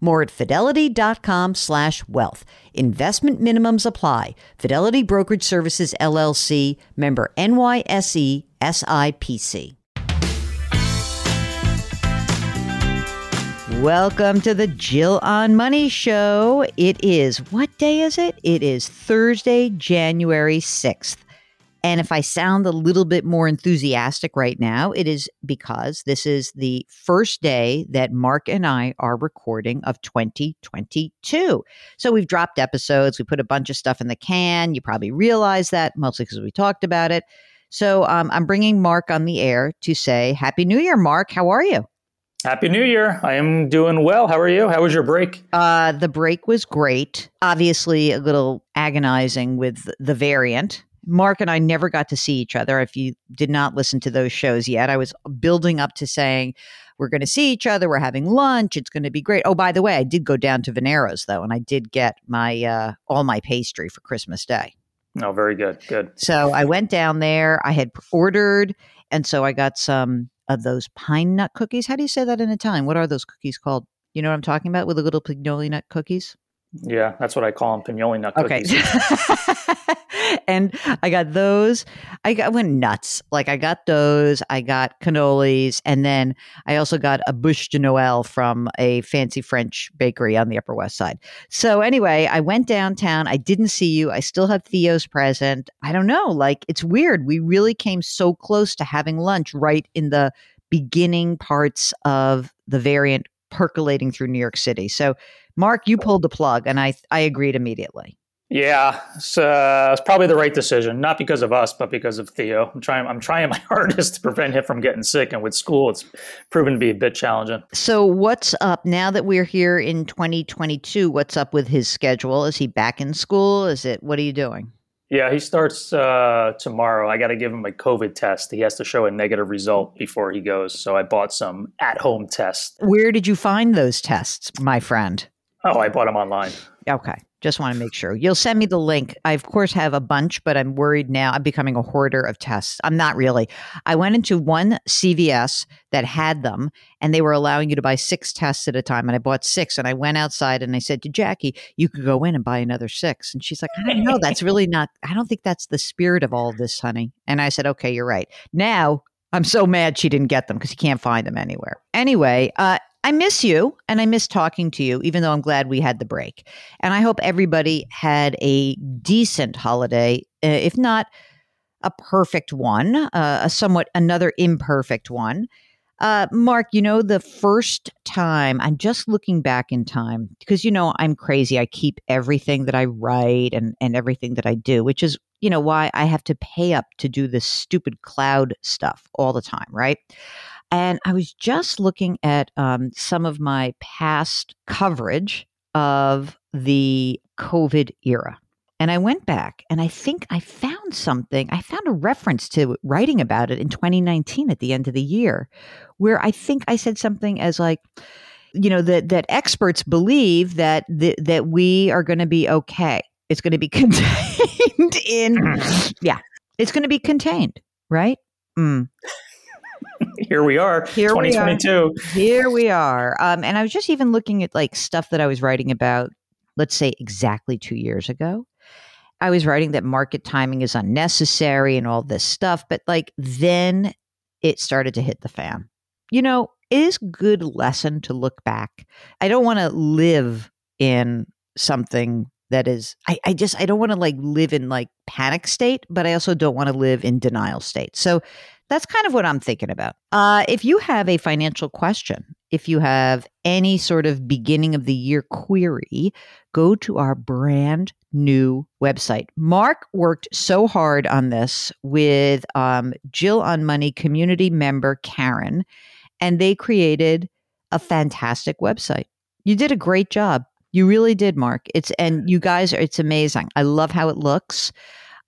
More at fidelity.com slash wealth. Investment minimums apply. Fidelity Brokerage Services LLC, member NYSE SIPC. Welcome to the Jill on Money Show. It is, what day is it? It is Thursday, January 6th. And if I sound a little bit more enthusiastic right now, it is because this is the first day that Mark and I are recording of 2022. So we've dropped episodes, we put a bunch of stuff in the can. You probably realize that, mostly because we talked about it. So um, I'm bringing Mark on the air to say Happy New Year, Mark. How are you? Happy New Year. I am doing well. How are you? How was your break? Uh, the break was great. Obviously, a little agonizing with the variant. Mark and I never got to see each other. If you did not listen to those shows yet, I was building up to saying, we're going to see each other. We're having lunch. It's going to be great. Oh, by the way, I did go down to Veniero's though, and I did get my uh, all my pastry for Christmas Day. Oh, very good. Good. So I went down there. I had ordered, and so I got some of those pine nut cookies. How do you say that in Italian? What are those cookies called? You know what I'm talking about with the little pignoli nut cookies? Yeah, that's what I call them, pignoli nut cookies. Okay. and I got those. I got went nuts. Like I got those. I got cannolis, and then I also got a bûche de Noël from a fancy French bakery on the Upper West Side. So anyway, I went downtown. I didn't see you. I still have Theo's present. I don't know. Like it's weird. We really came so close to having lunch right in the beginning parts of the variant percolating through New York City. So, Mark, you pulled the plug, and I I agreed immediately. Yeah, it's, uh, it's probably the right decision. Not because of us, but because of Theo. I'm trying. I'm trying my hardest to prevent him from getting sick, and with school, it's proven to be a bit challenging. So, what's up now that we're here in 2022? What's up with his schedule? Is he back in school? Is it? What are you doing? Yeah, he starts uh, tomorrow. I got to give him a COVID test. He has to show a negative result before he goes. So I bought some at-home tests. Where did you find those tests, my friend? Oh, I bought them online. Okay. Just want to make sure. You'll send me the link. I, of course, have a bunch, but I'm worried now. I'm becoming a hoarder of tests. I'm not really. I went into one CVS that had them, and they were allowing you to buy six tests at a time. And I bought six, and I went outside and I said to Jackie, You could go in and buy another six. And she's like, I don't know. That's really not, I don't think that's the spirit of all this, honey. And I said, Okay, you're right. Now, I'm so mad she didn't get them because you can't find them anywhere. Anyway, uh, I miss you and I miss talking to you, even though I'm glad we had the break. And I hope everybody had a decent holiday, uh, if not a perfect one, uh, a somewhat another imperfect one. Uh, Mark, you know, the first time I'm just looking back in time because, you know, I'm crazy. I keep everything that I write and, and everything that I do, which is, you know, why I have to pay up to do this stupid cloud stuff all the time, right? And I was just looking at um, some of my past coverage of the COVID era. And I went back and I think I found something. I found a reference to writing about it in 2019 at the end of the year, where I think I said something as like, you know, that that experts believe that th- that we are going to be okay. It's going to be contained in, yeah, it's going to be contained, right? Mm. here we are, Here 2022. We are. Here we are. Um, and I was just even looking at like stuff that I was writing about, let's say exactly two years ago. I was writing that market timing is unnecessary and all this stuff, but like then it started to hit the fan. You know, it is good lesson to look back. I don't want to live in something that is I, I just I don't want to like live in like panic state, but I also don't want to live in denial state. So that's kind of what I'm thinking about. Uh, if you have a financial question, if you have any sort of beginning of the year query, go to our brand new website. Mark worked so hard on this with um, Jill on Money community member Karen, and they created a fantastic website. You did a great job. You really did, Mark. It's and you guys, are it's amazing. I love how it looks.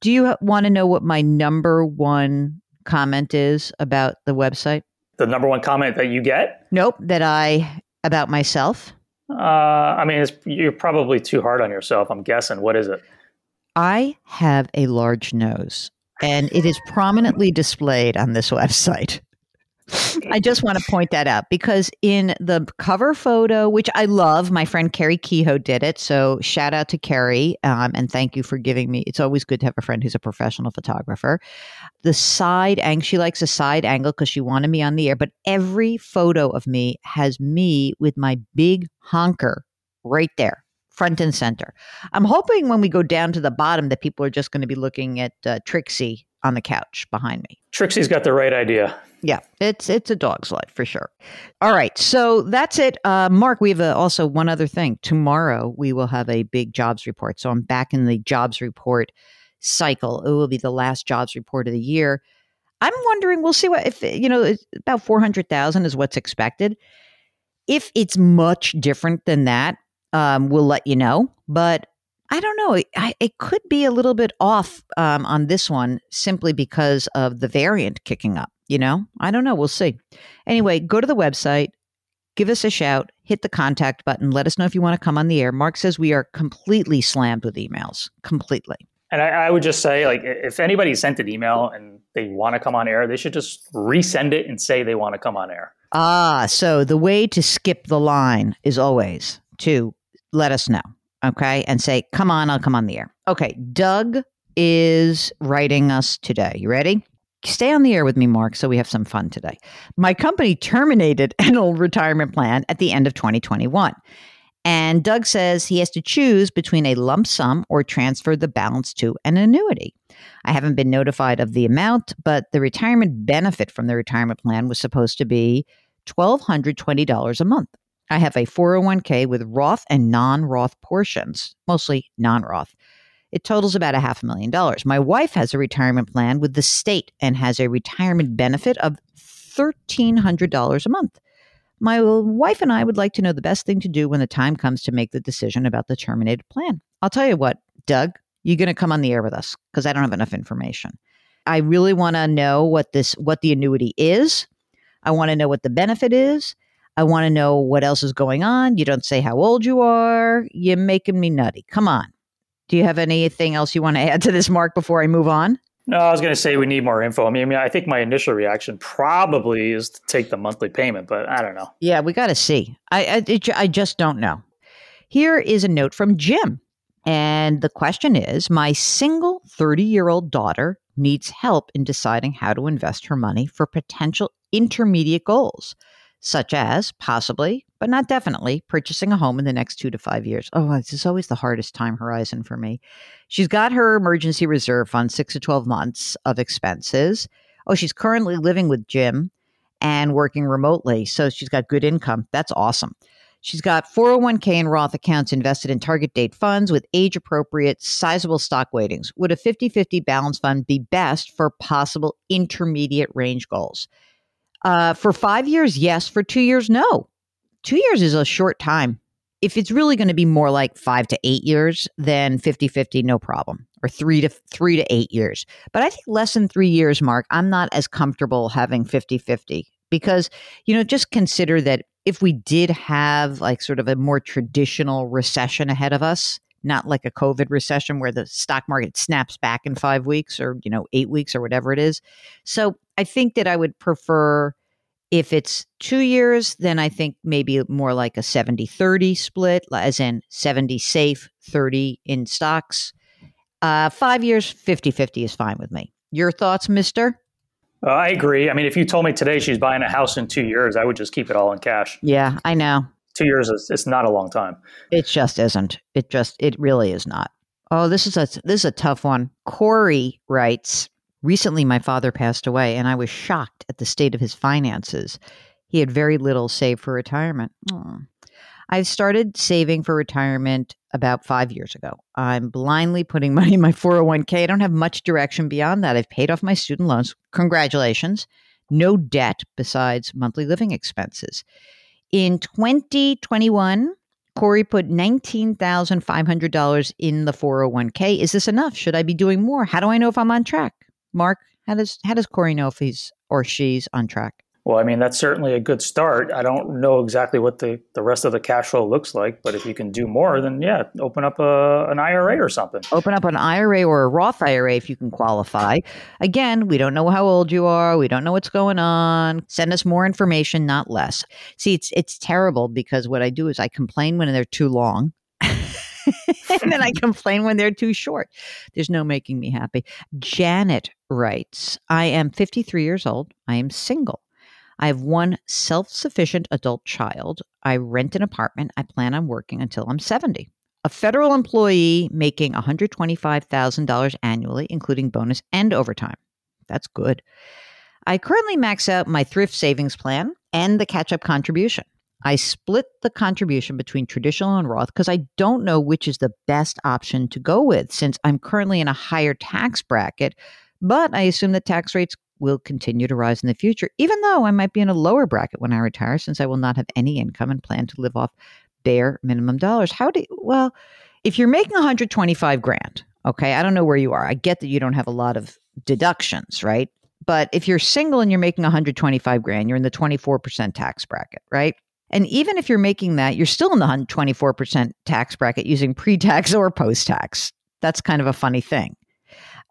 Do you want to know what my number one comment is about the website? The number one comment that you get? Nope, that I about myself. Uh, I mean, you're probably too hard on yourself. I'm guessing. What is it? I have a large nose, and it is prominently displayed on this website. I just want to point that out because in the cover photo, which I love, my friend Carrie Kehoe did it. So shout out to Carrie um, and thank you for giving me. It's always good to have a friend who's a professional photographer. The side angle, she likes a side angle because she wanted me on the air, but every photo of me has me with my big honker right there front and center. I'm hoping when we go down to the bottom that people are just going to be looking at uh, Trixie on the couch behind me. Trixie's got the right idea. Yeah, it's it's a dog's life for sure. All right, so that's it. Uh, Mark, we have a, also one other thing. Tomorrow we will have a big jobs report. So I'm back in the jobs report cycle. It will be the last jobs report of the year. I'm wondering. We'll see what if you know about four hundred thousand is what's expected. If it's much different than that, um, we'll let you know. But I don't know. I, it could be a little bit off um, on this one simply because of the variant kicking up. You know, I don't know. We'll see. Anyway, go to the website, give us a shout, hit the contact button, let us know if you want to come on the air. Mark says we are completely slammed with emails, completely. And I, I would just say, like, if anybody sent an email and they want to come on air, they should just resend it and say they want to come on air. Ah, so the way to skip the line is always to let us know okay, and say, come on, I'll come on the air. Okay, Doug is writing us today. You ready? Stay on the air with me, Mark, so we have some fun today. My company terminated an old retirement plan at the end of 2021. And Doug says he has to choose between a lump sum or transfer the balance to an annuity. I haven't been notified of the amount, but the retirement benefit from the retirement plan was supposed to be $1,220 a month. I have a 401k with Roth and non Roth portions, mostly non Roth. It totals about a half a million dollars. My wife has a retirement plan with the state and has a retirement benefit of $1,300 a month. My wife and I would like to know the best thing to do when the time comes to make the decision about the terminated plan. I'll tell you what, Doug, you're going to come on the air with us because I don't have enough information. I really want to know what this what the annuity is. I want to know what the benefit is. I want to know what else is going on. You don't say how old you are. You're making me nutty. Come on. Do you have anything else you want to add to this, Mark, before I move on? No, I was going to say we need more info. I mean, I mean, I think my initial reaction probably is to take the monthly payment, but I don't know. Yeah, we got to see. I I, it, I just don't know. Here is a note from Jim, and the question is: My single thirty-year-old daughter needs help in deciding how to invest her money for potential intermediate goals such as possibly, but not definitely, purchasing a home in the next two to five years. Oh, uh, this is always the hardest time horizon for me. She's got her emergency reserve fund, six to 12 months of expenses. Oh, she's currently living with Jim and working remotely. So she's got good income. That's awesome. She's got 401k and Roth accounts invested in target date funds with age appropriate, sizable stock weightings. Would a 50 50 balance fund be best for possible intermediate range goals? Uh, for five years, yes. For two years, no. Two years is a short time. If it's really going to be more like five to eight years, then 50 50, no problem. Or three to three to eight years. But I think less than three years, Mark, I'm not as comfortable having 50 50 because, you know, just consider that if we did have like sort of a more traditional recession ahead of us, not like a COVID recession where the stock market snaps back in five weeks or, you know, eight weeks or whatever it is. So I think that I would prefer If it's two years, then I think maybe more like a 70 30 split, as in 70 safe, 30 in stocks. Uh, five years, 50 50 is fine with me. Your thoughts, mister? Uh, I agree. I mean, if you told me today she's buying a house in two years, I would just keep it all in cash. Yeah, I know. Two years is it's not a long time. It just isn't. It just it really is not. Oh, this is a this is a tough one. Corey writes, recently my father passed away and I was shocked at the state of his finances. He had very little saved for retirement. Aww. I've started saving for retirement about five years ago. I'm blindly putting money in my 401k. I don't have much direction beyond that. I've paid off my student loans. Congratulations. No debt besides monthly living expenses. In 2021, Corey put $19,500 in the 401k. Is this enough? Should I be doing more? How do I know if I'm on track? Mark, how does how does Corey know if he's or she's on track? Well, I mean, that's certainly a good start. I don't know exactly what the, the rest of the cash flow looks like, but if you can do more, then yeah, open up a, an IRA or something. Open up an IRA or a Roth IRA if you can qualify. Again, we don't know how old you are. We don't know what's going on. Send us more information, not less. See, it's it's terrible because what I do is I complain when they're too long. and then I complain when they're too short. There's no making me happy. Janet writes I am 53 years old. I am single. I have one self sufficient adult child. I rent an apartment. I plan on working until I'm 70. A federal employee making $125,000 annually, including bonus and overtime. That's good. I currently max out my thrift savings plan and the catch up contribution. I split the contribution between traditional and Roth because I don't know which is the best option to go with since I'm currently in a higher tax bracket, but I assume that tax rates will continue to rise in the future, even though I might be in a lower bracket when I retire since I will not have any income and plan to live off bare minimum dollars. How do you, well, if you're making 125 grand, okay, I don't know where you are. I get that you don't have a lot of deductions, right? But if you're single and you're making 125 grand, you're in the 24% tax bracket, right? And even if you're making that, you're still in the 24% tax bracket using pre tax or post tax. That's kind of a funny thing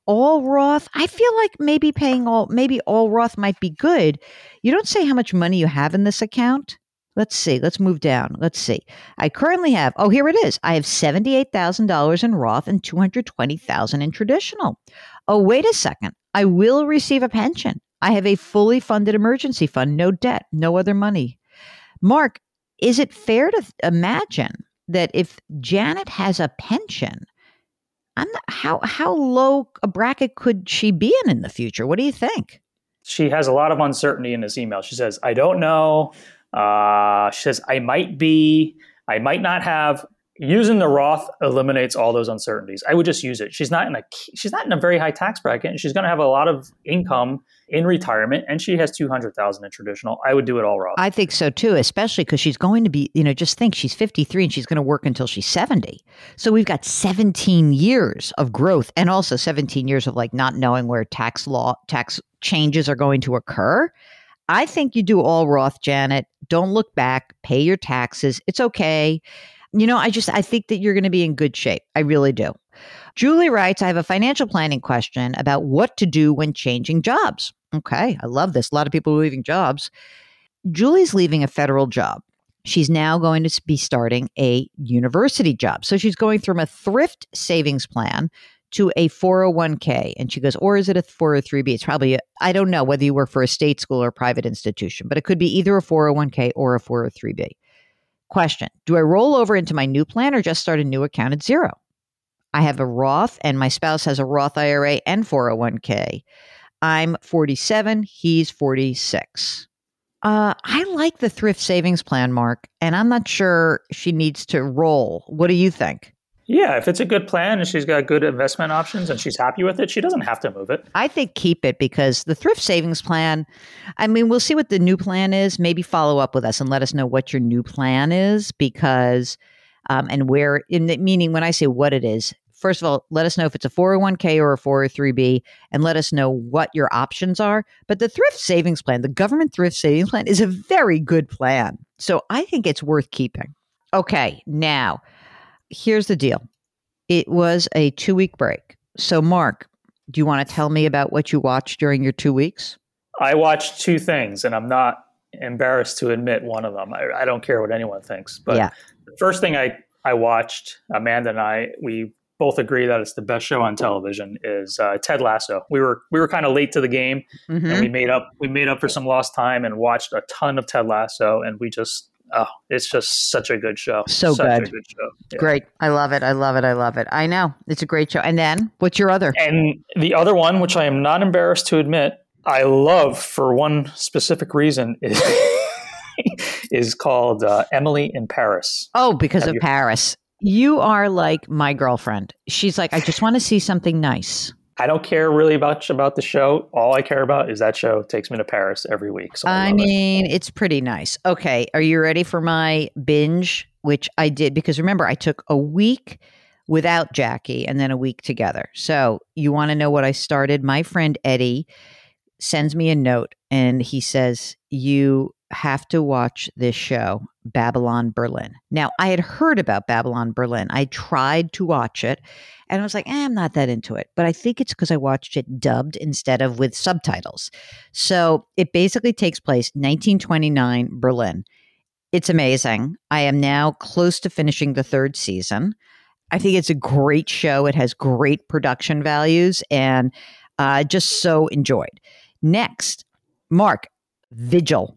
all Roth, I feel like maybe paying all, maybe all Roth might be good. You don't say how much money you have in this account. Let's see. Let's move down. Let's see. I currently have, oh, here it is. I have $78,000 in Roth and 220,000 in traditional. Oh, wait a second. I will receive a pension. I have a fully funded emergency fund, no debt, no other money. Mark, is it fair to imagine that if Janet has a pension, I'm not, how how low a bracket could she be in in the future? What do you think? She has a lot of uncertainty in this email. She says, "I don't know." Uh, she says, "I might be. I might not have." Using the Roth eliminates all those uncertainties. I would just use it. She's not in a she's not in a very high tax bracket, and she's going to have a lot of income in retirement, and she has two hundred thousand in traditional. I would do it all Roth. I think so too, especially because she's going to be. You know, just think she's fifty three and she's going to work until she's seventy. So we've got seventeen years of growth, and also seventeen years of like not knowing where tax law tax changes are going to occur. I think you do all Roth, Janet. Don't look back. Pay your taxes. It's okay. You know, I just I think that you're going to be in good shape. I really do. Julie writes, I have a financial planning question about what to do when changing jobs. Okay, I love this. A lot of people are leaving jobs. Julie's leaving a federal job. She's now going to be starting a university job. So she's going from a thrift savings plan to a 401k. And she goes, or is it a 403b? It's probably, I don't know whether you work for a state school or a private institution, but it could be either a 401k or a 403b. Question Do I roll over into my new plan or just start a new account at zero? I have a Roth and my spouse has a Roth IRA and 401k. I'm 47, he's 46. Uh, I like the thrift savings plan, Mark, and I'm not sure she needs to roll. What do you think? Yeah, if it's a good plan and she's got good investment options and she's happy with it, she doesn't have to move it. I think keep it because the thrift savings plan, I mean, we'll see what the new plan is. Maybe follow up with us and let us know what your new plan is because, um, and where, in the, meaning when I say what it is, first of all, let us know if it's a 401k or a 403b and let us know what your options are. But the thrift savings plan, the government thrift savings plan, is a very good plan. So I think it's worth keeping. Okay, now here's the deal it was a two week break. So, Mark, do you want to tell me about what you watched during your two weeks? I watched two things, and I'm not embarrassed to admit one of them. I, I don't care what anyone thinks. But Yeah. the first thing I, I watched, Amanda and I, we both agree that it's the best show on television is uh, Ted Lasso. We were we were kind of late to the game and Mhm. we made up we made up for some lost time and watched a ton of Ted Lasso and we just oh it's just such a good show. So such good. a good show. Yeah. Great. I love it. I love it. I love it. I know. It's a great show. And then what's your other? And the other one, which I am not embarrassed to admit, I love for one specific reason, is, is called uh, Emily in Paris. Oh, because Have of you- Paris. You are like my girlfriend. She's like, I just want to see something nice. I don't care really much about the show. All I care about is that show takes me to Paris every week. So I, I love it. mean, it's pretty nice. Okay. Are you ready for my binge? Which I did because remember, I took a week without Jackie and then a week together. So you want to know what I started? My friend Eddie sends me a note and he says, You have to watch this show, Babylon Berlin. Now, I had heard about Babylon Berlin. I tried to watch it and I was like, eh, I'm not that into it. But I think it's because I watched it dubbed instead of with subtitles. So it basically takes place 1929 Berlin. It's amazing. I am now close to finishing the third season. I think it's a great show. It has great production values and uh, just so enjoyed. Next, Mark, Vigil.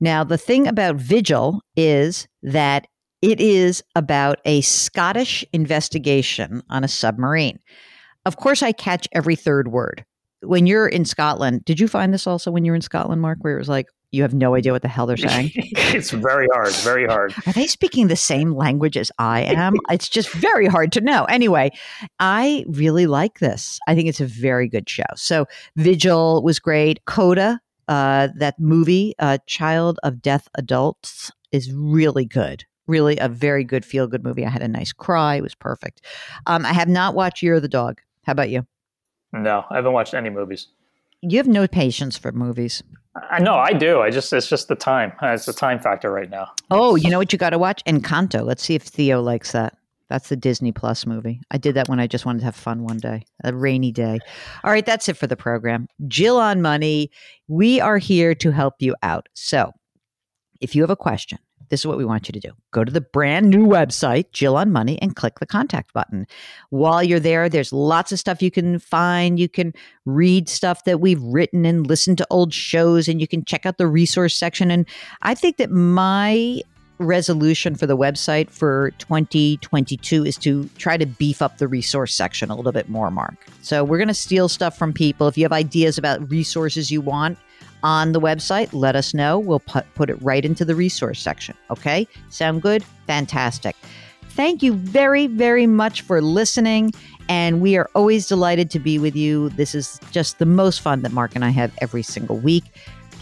Now, the thing about Vigil is that it is about a Scottish investigation on a submarine. Of course, I catch every third word. When you're in Scotland, did you find this also when you were in Scotland, Mark, where it was like, you have no idea what the hell they're saying? it's very hard, very hard. Are they speaking the same language as I am? it's just very hard to know. Anyway, I really like this. I think it's a very good show. So, Vigil was great. Coda, uh, that movie, uh, Child of Deaf Adults, is really good. Really a very good feel good movie. I had a nice cry. It was perfect. Um, I have not watched Power of the Dog. How about you? No, I haven't watched any movies. You have no patience for movies. I know I do. I just it's just the time. It's the time factor right now. Oh, you know what you got to watch? Encanto. Let's see if Theo likes that. That's the Disney Plus movie. I did that when I just wanted to have fun one day, a rainy day. All right, that's it for the program. Jill on Money, we are here to help you out. So if you have a question, this is what we want you to do. Go to the brand new website, Jill on Money, and click the contact button. While you're there, there's lots of stuff you can find. You can read stuff that we've written and listen to old shows, and you can check out the resource section. And I think that my resolution for the website for 2022 is to try to beef up the resource section a little bit more, Mark. So we're going to steal stuff from people. If you have ideas about resources you want on the website, let us know. We'll put, put it right into the resource section. Okay? Sound good? Fantastic. Thank you very, very much for listening. And we are always delighted to be with you. This is just the most fun that Mark and I have every single week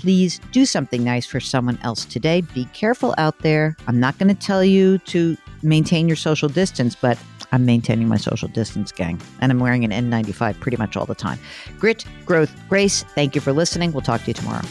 please do something nice for someone else today. Be careful out there. I'm not going to tell you to maintain your social distance, but I'm maintaining my social distance, gang. And I'm wearing an N95 pretty much all the time. Grit, growth, grace. Thank you for listening. We'll talk to you tomorrow.